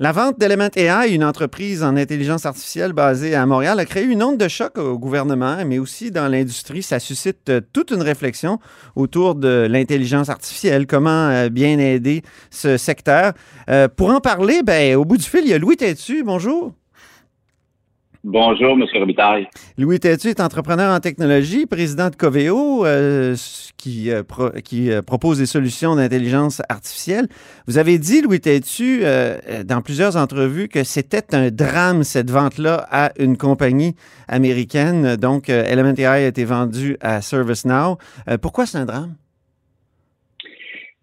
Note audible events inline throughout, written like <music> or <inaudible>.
La vente d'Element AI, une entreprise en intelligence artificielle basée à Montréal, a créé une onde de choc au gouvernement, mais aussi dans l'industrie. Ça suscite euh, toute une réflexion autour de l'intelligence artificielle, comment euh, bien aider ce secteur? Euh, pour en parler, ben, au bout du fil, il y a Louis Tétu. Bonjour. Bonjour, M. Robitaille. Louis Tétu est entrepreneur en technologie, président de Coveo, euh, qui, euh, euh, propose des solutions d'intelligence artificielle. Vous avez dit, Louis Tétu, dans plusieurs entrevues, que c'était un drame, cette vente-là, à une compagnie américaine. Donc, Element AI a été vendu à ServiceNow. Pourquoi c'est un drame?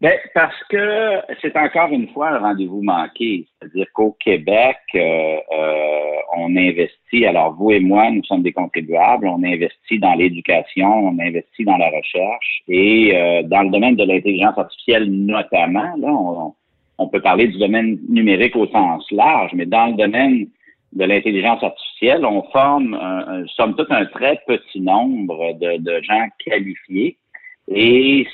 Ben, parce que c'est encore une fois un rendez-vous manqué. C'est-à-dire qu'au Québec, euh, euh, on investit, alors vous et moi, nous sommes des contribuables, on investit dans l'éducation, on investit dans la recherche et euh, dans le domaine de l'intelligence artificielle notamment, là, on, on peut parler du domaine numérique au sens large, mais dans le domaine de l'intelligence artificielle, on forme, somme toute, un très petit nombre de, de gens qualifiés et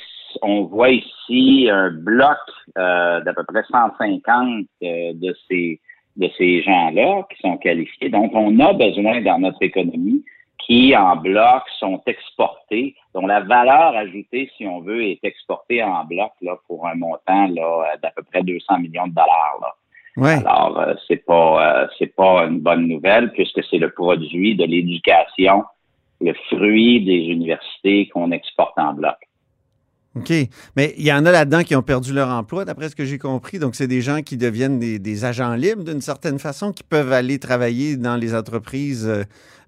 on voit ici un bloc euh, d'à peu près 150 euh, de ces de ces gens-là qui sont qualifiés. Donc, on a besoin dans notre économie qui, en bloc, sont exportés, dont la valeur ajoutée, si on veut, est exportée en bloc là, pour un montant là, d'à peu près 200 millions de dollars. Là. Ouais. Alors, euh, c'est pas euh, c'est pas une bonne nouvelle puisque c'est le produit de l'éducation, le fruit des universités qu'on exporte en bloc. OK. Mais il y en a là-dedans qui ont perdu leur emploi, d'après ce que j'ai compris. Donc, c'est des gens qui deviennent des, des agents libres d'une certaine façon, qui peuvent aller travailler dans les entreprises euh,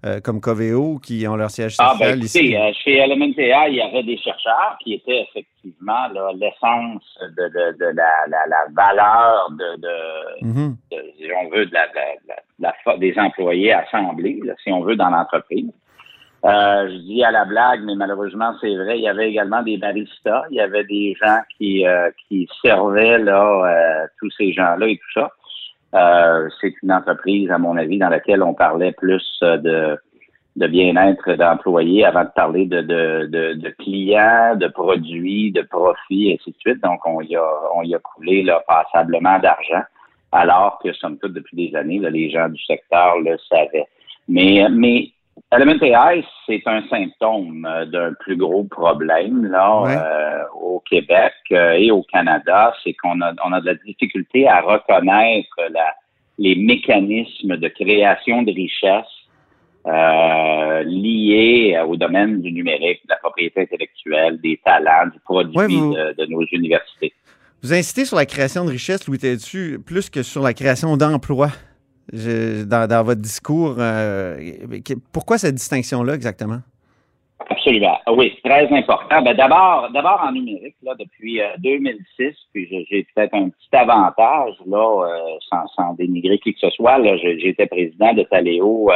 euh, comme Coveo, qui ont leur siège Ah, social ben, ici. écoutez, euh, chez Elementea, il y avait des chercheurs qui étaient effectivement l'essence de, de, de la, la, la valeur de, de, si on veut, la, des employés assemblés, là, si on veut, dans l'entreprise. Euh, je dis à la blague, mais malheureusement, c'est vrai, il y avait également des baristas, il y avait des gens qui, euh, qui servaient là, euh, tous ces gens-là et tout ça. Euh, c'est une entreprise, à mon avis, dans laquelle on parlait plus euh, de, de bien-être d'employés avant de parler de, de, de, de clients, de produits, de profits, et ainsi de suite. Donc, on y a, on y a coulé là, passablement d'argent, alors que, somme toute, depuis des années, là, les gens du secteur le savaient. Mais, mais Element AI, c'est un symptôme euh, d'un plus gros problème là Ouais. euh, au Québec euh, et au Canada, c'est qu'on a on a de la difficulté à reconnaître la, les mécanismes de création de richesse euh, liés au domaine du numérique, de la propriété intellectuelle, des talents, du produit Ouais, vous- de, de nos universités. Vous insistez sur la création de richesse, Louis Tétu, plus que sur la création d'emplois Dans, votre discours. euh, pourquoi cette distinction-là exactement? Absolument. Ah Oui, très important. Ben, d'abord, d'abord en numérique, là, depuis euh, 2006, puis j'ai- peut-être un petit avantage, là, euh, sans, dénigrer qui que ce soit. Là, j'étais président de Taléo, euh,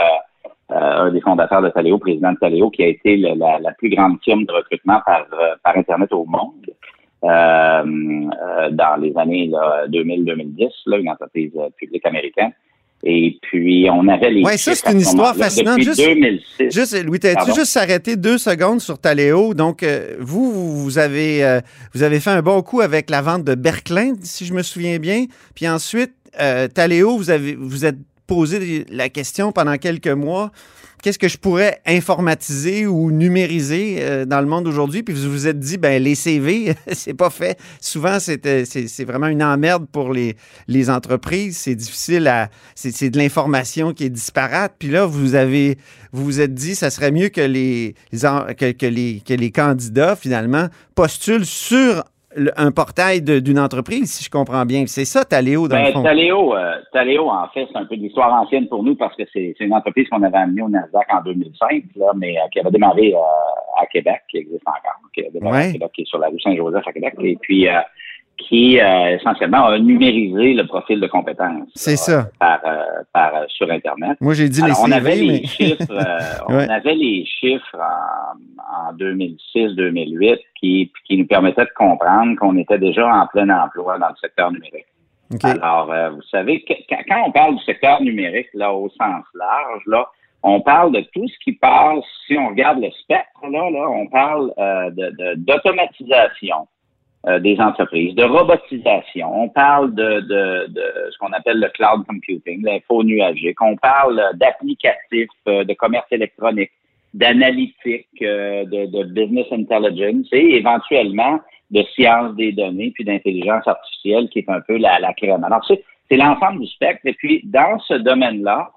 euh, un des fondateurs de Taléo, président de Taléo, qui a été la, plus grande firme de recrutement par, euh, par Internet au monde. euh, euh, dans les années là, 2000-2010, là, une entreprise euh, publique américaine. Et puis, on avait les... Ouais, ça, c'est une histoire fascinante. Depuis Juste- 2006. Juste, Louis Pardon? juste s'arrêter deux secondes sur Taléo. Donc, euh, vous, vous vous avez, euh, vous avez fait un bon coup avec la vente de Berklin, si je me souviens bien. Puis ensuite, euh, Taléo, vous avez, vous êtes posé la question pendant quelques mois. Qu'est-ce que je pourrais informatiser ou numériser euh, dans le monde aujourd'hui? Puis vous vous êtes dit, ben les CV, <laughs> c'est pas fait. Souvent, c'était- c'est vraiment une emmerde pour les, entreprises. C'est difficile à. C'est de l'information qui est disparate. Puis là, vous avez. Vous vous êtes dit, ça serait mieux que les candidats, finalement, postulent sur un portail d'une entreprise, si je comprends bien. C'est ça, Taléo, dans le Ben, fond. Taléo, euh, Taléo, en fait, c'est un peu de l'histoire ancienne pour nous parce que c'est c'est une entreprise qu'on avait amenée au Nasdaq en 2005, là, mais euh, qui avait démarré euh, à Québec, qui existe encore, qui, a démarré Ouais. à Québec, qui est sur la rue Saint-Joseph à Québec, et puis euh, qui euh, essentiellement a numérisé le profil de compétences C'est ça. par, euh, par euh, sur Internet. Moi, j'ai dit Alors, les on avait les <laughs> chiffres, euh, on avait les chiffres en, en 2006-2008 qui, qui nous permettaient de comprendre qu'on était déjà en plein emploi dans le secteur numérique. OK. Alors, euh, vous savez, que- quand, quand on parle du secteur numérique, là, au sens large, là, on parle de tout ce qui passe, si on regarde le spectre, là, là on parle euh, de- de- d'automatisation euh, des entreprises, de robotisation, on parle de, de, de ce qu'on appelle le cloud computing, l'info nuagique, on parle d'applicatifs, euh, de commerce électronique, d'analytique, euh, de, de business intelligence et éventuellement de science des données puis d'intelligence artificielle qui est un peu la, la crème. Alors, c'est l'ensemble du spectre. Et puis, dans ce domaine-là,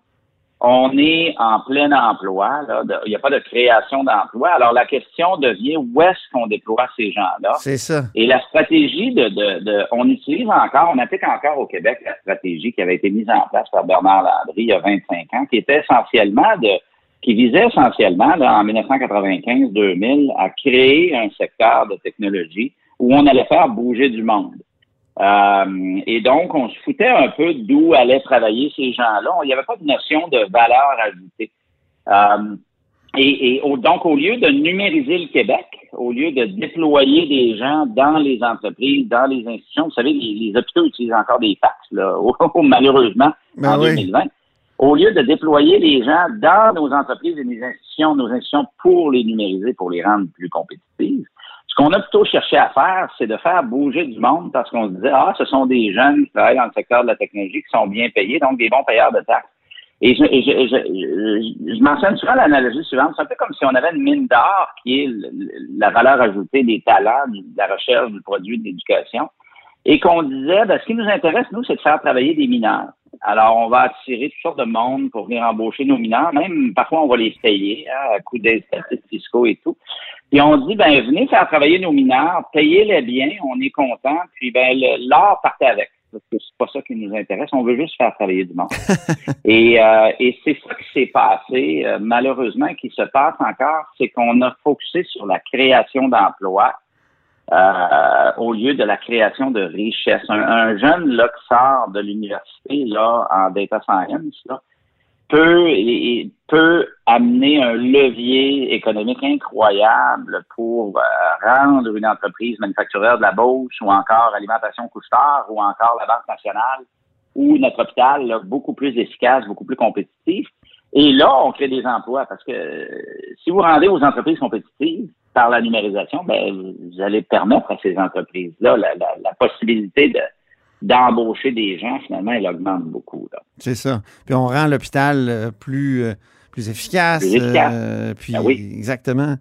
on est en plein emploi. Il n'y a pas de création d'emploi. Alors, la question devient où est-ce qu'on déploie ces gens-là? C'est ça. Et la stratégie de, de, de- on utilise encore, on applique encore au Québec la stratégie qui avait été mise en place par Bernard Landry il y a 25 ans, qui était essentiellement de, qui visait essentiellement, là, en 1995-2000, à créer un secteur de technologie où on allait faire bouger du monde. Euh, et donc, on se foutait un peu d'où allaient travailler ces gens-là. Il n'y avait pas de notion de valeur ajoutée. Euh, et, et au- donc, au lieu de numériser le Québec, au lieu de déployer des gens dans les entreprises, dans les institutions, vous savez, les, les hôpitaux utilisent encore des fax, là, <laughs> malheureusement, Ben en oui. 2020. Au lieu de déployer les gens dans nos entreprises et nos institutions, nos institutions pour les numériser, pour les rendre plus compétitives, ce qu'on a plutôt cherché à faire, c'est de faire bouger du monde parce qu'on se disait, ah, ce sont des jeunes qui travaillent dans le secteur de la technologie qui sont bien payés, donc des bons payeurs de taxes. Et je, et je, je, je- mentionne souvent l'analogie suivante. C'est un peu comme si on avait une mine d'or qui est la valeur ajoutée des talents, de la recherche, du produit, de l'éducation. Et qu'on disait, ben, ce qui nous intéresse, nous, c'est de faire travailler des mineurs. Alors, on va attirer toutes sortes de monde pour venir embaucher nos mineurs. Même, parfois, on va les payer hein, à coup d'incitatifs fiscaux et tout. Puis on dit, ben, venez faire travailler nos mineurs, payez-les bien, on est content, puis ben, l'or partait avec. Parce que c'est pas ça qui nous intéresse, on veut juste faire travailler du monde. <laughs> et euh, et c'est ça qui s'est passé, euh, malheureusement, qui se passe encore, c'est qu'on a focusé sur la création d'emplois euh, au lieu de la création de richesse. Un, un jeune là, qui sort de l'université là, en data science là, peut, peut amener un levier économique incroyable pour euh, rendre une entreprise manufacturière de la Beauce ou encore Alimentation Couche-Tard ou encore la Banque nationale ou notre hôpital là, beaucoup plus efficace, beaucoup plus compétitif. Et là, on crée des emplois parce que euh, si vous rendez aux entreprises compétitives par la numérisation, ben, vous allez permettre à ces entreprises-là la possibilité de d'embaucher des gens, finalement, elle augmente beaucoup. C'est ça. Puis on rend l'hôpital euh, plus, euh, plus efficace. Plus efficace. euh, puis Ah oui. exactement.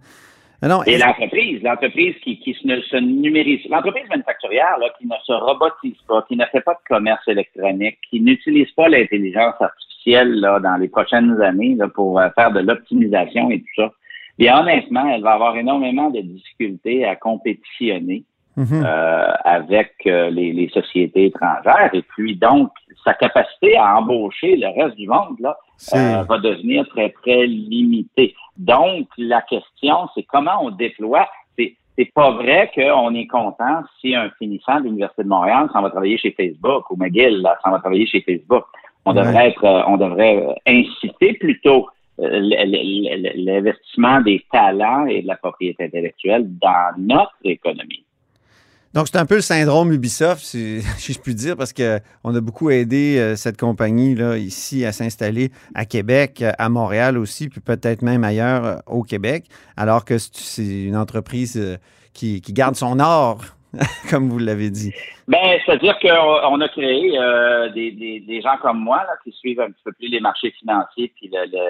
Non, Et l'entreprise, l'entreprise qui, qui ne se numérise, l'entreprise manufacturière là, qui ne se robotise pas, qui ne fait pas de commerce électronique, qui n'utilise pas l'intelligence artificielle là, dans les prochaines années là, pour euh, faire de l'optimisation et tout ça, bien honnêtement, elle va avoir énormément de difficultés à compétitionner Mhm. euh, avec euh, les, les sociétés étrangères. Et puis donc, sa capacité à embaucher le reste du monde là, euh, va devenir très, très limitée. Donc, la question, c'est comment on déploie. C'est, c'est pas vrai qu'on est content si un finissant de l'Université de Montréal s'en va travailler chez Facebook ou McGill, s'en va travailler chez Facebook. On Ouais. devrait être, euh, on devrait euh, inciter plutôt l'investissement des talents et de la propriété intellectuelle dans notre économie. Donc, c'est un peu le syndrome Ubisoft, <laughs> si, je puis dire, parce qu'on a beaucoup aidé euh, cette compagnie là, ici à s'installer à Québec, euh, à Montréal aussi, puis peut-être même ailleurs euh, au Québec, alors que c'est- une entreprise qui, qui garde son or, <laughs> comme vous l'avez dit. Ben, c'est-à-dire qu'on on a créé euh, des, des, des gens comme moi là, qui suivent un petit peu plus les marchés financiers puis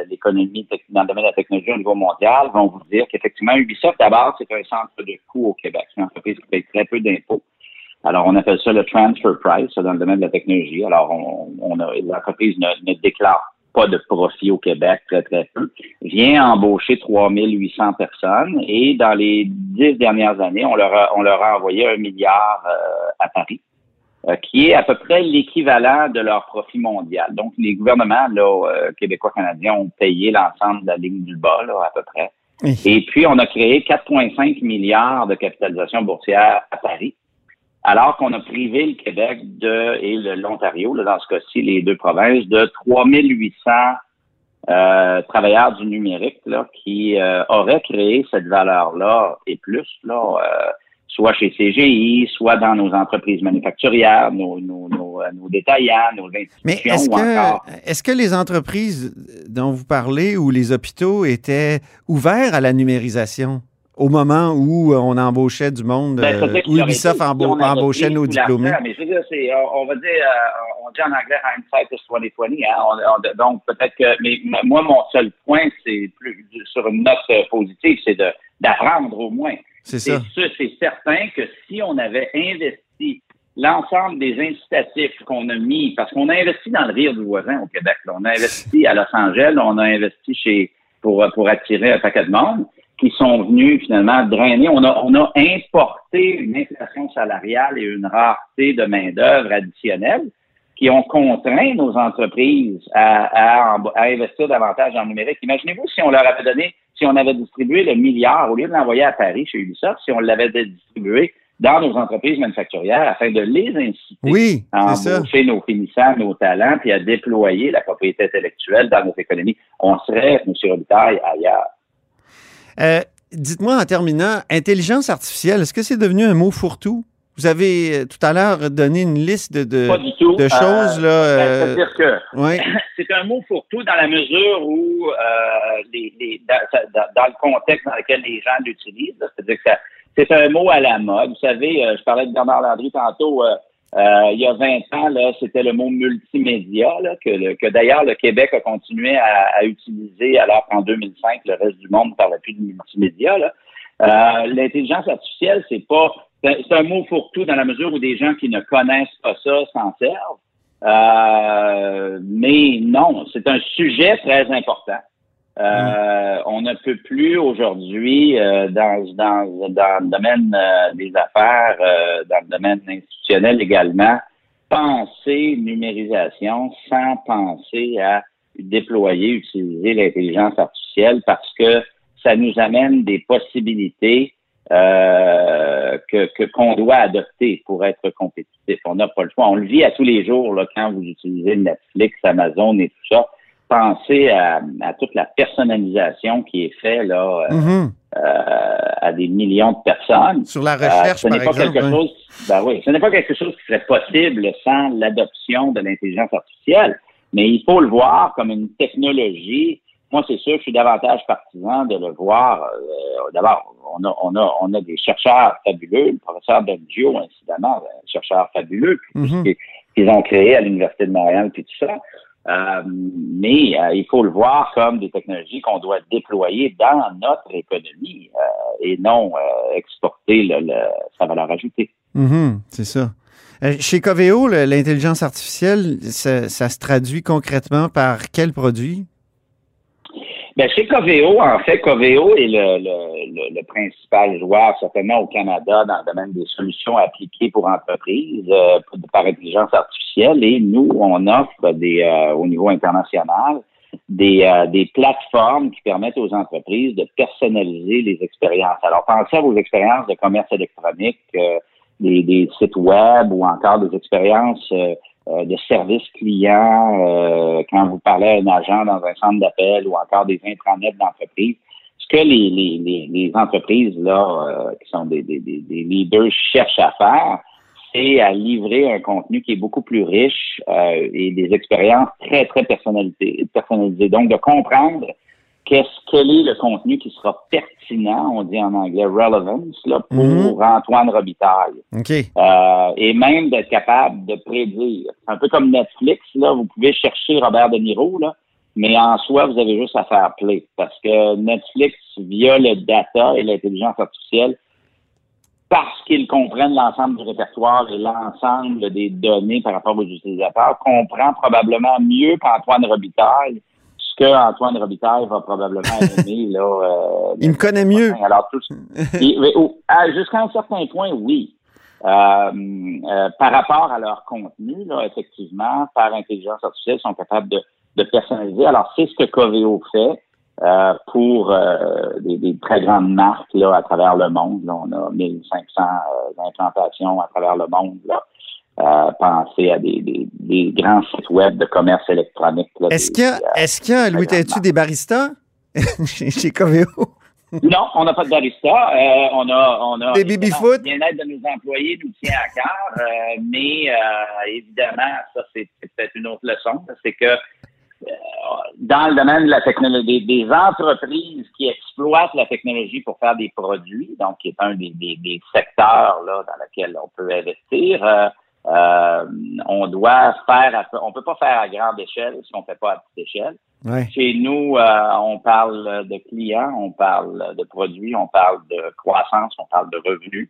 l'économie dans le domaine de la technologie au niveau mondial vont vous dire qu'effectivement, Ubisoft, d'abord, c'est un centre de coût au Québec. C'est une entreprise qui paye très peu d'impôts. Alors, on appelle ça le transfer price dans le domaine de la technologie. Alors, on, on l'entreprise ne, ne déclare pas de profit au Québec, très, très peu, vient embaucher 3800 personnes et dans les dix dernières années, on leur a, on leur a envoyé un milliard euh, à Paris, euh, qui est à peu près l'équivalent de leur profit mondial. Donc, les gouvernements là, euh, québécois, canadiens ont payé l'ensemble de la ligne du bas, là, à peu près. Et puis, on a créé 4,5 milliards de capitalisation boursière à Paris alors qu'on a privé le Québec de et l'Ontario, dans ce cas-ci, les deux provinces, de 3800 euh, travailleurs du numérique là, qui euh, auraient créé cette valeur-là et plus, là, euh, soit chez CGI, soit dans nos entreprises manufacturières, nos, nos, nos, euh, nos détaillants, nos institutions. Mais est-ce que, est-ce que les entreprises dont vous parlez ou les hôpitaux étaient ouverts à la numérisation? Au moment où euh, on embauchait du monde, ben, euh, où Ubisoft embauchait nos diplômés. Mais je veux dire, c'est, on, va dire, euh, on dit en anglais hindsight is 2020. Hein, donc peut-être que, mais moi mon seul point, c'est plus sur une note positive, c'est de d'apprendre au moins. C'est ça. C'est certain que si on avait investi l'ensemble des incitatifs qu'on a mis, parce qu'on a investi dans le rire du voisin au Québec, on a investi à Los Angeles, on a investi chez pour pour attirer un paquet de monde qui sont venus finalement drainer. On a, on a importé une inflation salariale et une rareté de main-d'œuvre additionnelle qui ont contraint nos entreprises à, à, investir davantage en numérique. Imaginez-vous si on leur avait donné, si on avait distribué le milliard, au lieu de l'envoyer à Paris chez Ubisoft, si on l'avait distribué dans nos entreprises manufacturières afin de les inciter oui, à embaucher nos finissants, nos talents, puis à déployer la propriété intellectuelle dans nos économies. On serait, M. Robitaille, ailleurs. Euh, dites-moi en terminant, intelligence artificielle, est-ce que c'est devenu un mot fourre-tout? Vous avez euh, tout à l'heure donné une liste de, de, de choses. là. Ben, c'est-à-dire que <coughs> c'est un mot fourre-tout dans la mesure où, les, les, dans, le contexte dans lequel les gens l'utilisent, c'est-à-dire que c'est un mot à la mode. Vous savez, je parlais de Bernard Landry tantôt. Euh, il y a 20 ans, là, c'était le mot multimédia, là, que, que d'ailleurs le Québec a continué à, à, utiliser alors qu'en 2005, le reste du monde parlait plus de multimédia. Là. Euh, l'intelligence artificielle, c'est pas c'est un mot fourre-tout dans la mesure où des gens qui ne connaissent pas ça s'en servent. Euh, mais non, c'est un sujet très important. Euh, on ne peut plus aujourd'hui, euh, dans, dans, dans le domaine euh, des affaires, dans le domaine institutionnel également, penser numérisation sans penser à déployer, utiliser l'intelligence artificielle parce que ça nous amène des possibilités que qu'on doit adopter pour être compétitif. On n'a pas le choix. On le vit à tous les jours là, quand vous utilisez Netflix, Amazon et tout ça penser à, toute la personnalisation qui est faite là, euh, mm-hmm. euh, à des millions de personnes. Sur la recherche, euh, ce n'est pas quelque chose. Ben oui, ce n'est pas quelque chose qui serait possible sans l'adoption de l'intelligence artificielle. Mais il faut le voir comme une technologie. Moi, c'est sûr, je suis davantage partisan de le voir. D'abord, on a, on a, on a des chercheurs fabuleux. Le professeur Benjo, incidemment, un chercheur fabuleux, mm-hmm. qu'ils ont créé à l'Université de Montréal, puis tout ça. Euh, mais euh, il faut le voir comme des technologies qu'on doit déployer dans notre économie euh, et non exporter le, sa valeur ajoutée. Mm-hmm, c'est ça. Chez Coveo, l'intelligence artificielle, ça, ça, se traduit concrètement par quel produit? Ben, chez Coveo, en fait, Coveo est le, le, le, principal joueur, certainement au Canada, dans le domaine des solutions appliquées pour entreprises euh, par intelligence artificielle. Et nous, on offre des, euh, au niveau international des, euh, des plateformes qui permettent aux entreprises de personnaliser les expériences. Alors, pensez à vos expériences de commerce électronique, des, des, sites web ou encore des expériences euh, de service client, euh, quand vous parlez à un agent dans un centre d'appel ou encore des intranets d'entreprise, ce que les, les, les, entreprises là, euh, qui sont des, des, des, leaders cherchent à faire, c'est à livrer un contenu qui est beaucoup plus riche et des expériences très, très personnalisées. Donc, de comprendre qu'est-ce quel est le contenu qui sera pertinent, on dit en anglais relevance, là, pour mhm. Antoine Robitaille. Euh, et même d'être capable de prédire. Un peu comme Netflix, là, vous pouvez chercher Robert De Niro, là, mais en soi, vous avez juste à faire play. Parce que Netflix, via le data et l'intelligence artificielle, parce qu'ils comprennent l'ensemble du répertoire et l'ensemble des données par rapport aux utilisateurs, comprend probablement mieux qu'Antoine Robitaille que Antoine Robitaille va probablement <laughs> aimer. là, euh, Il me connaît mieux. Alors, <laughs> jusqu'à un certain point, oui. Euh, euh, par rapport à leur contenu, là, effectivement, par intelligence artificielle, ils sont capables de, de personnaliser. Alors, c'est ce que Coveo fait. Euh, pour euh, des, très grandes marques là, à travers le monde. Là, on a 1500 euh, implantations à travers le monde. Là. Euh, penser à des, des, des, grands sites web de commerce électronique. Est-ce qu'il y a, est-ce qu'il y a Louis Têtu, des baristas? <laughs> Chez, Coveo? non, on n'a pas de barista. Euh, on a, on a des baby foot? Bien-être de nos employés nous tient à cœur, euh, mais évidemment, ça c'est peut-être une autre leçon. C'est que dans le domaine de la technologie, des, entreprises qui exploitent la technologie pour faire des produits, donc qui est un des, secteurs là, dans lesquels on peut investir, euh, euh, on doit faire, on peut pas faire à grande échelle si on fait pas à petite échelle. Chez nous, euh, on parle de clients, on parle de produits, on parle de croissance, on parle de revenus.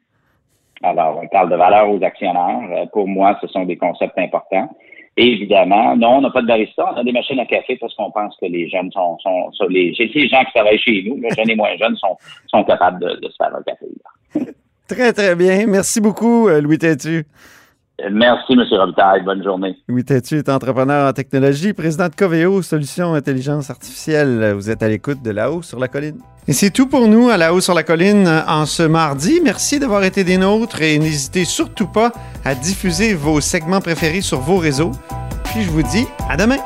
Alors, on parle de valeur aux actionnaires. Pour moi, ce sont des concepts importants évidemment, non, on n'a pas de barista, on a des machines à café parce qu'on pense que les jeunes sont, sont, sont les, les gens qui travaillent chez nous, les jeunes et moins jeunes sont, sont capables de, de se faire un café. <laughs> très, très bien. Merci beaucoup, euh, Louis Tétu. Merci, M. Robitaille. Bonne journée. Louis Tétu est entrepreneur en technologie, président de Coveo, Solutions Intelligence Artificielle. Vous êtes à l'écoute de là-haut sur la colline. Et c'est tout pour nous à là-haut sur la colline en ce mardi. Merci d'avoir été des nôtres et n'hésitez surtout pas à diffuser vos segments préférés sur vos réseaux. Puis je vous dis à demain.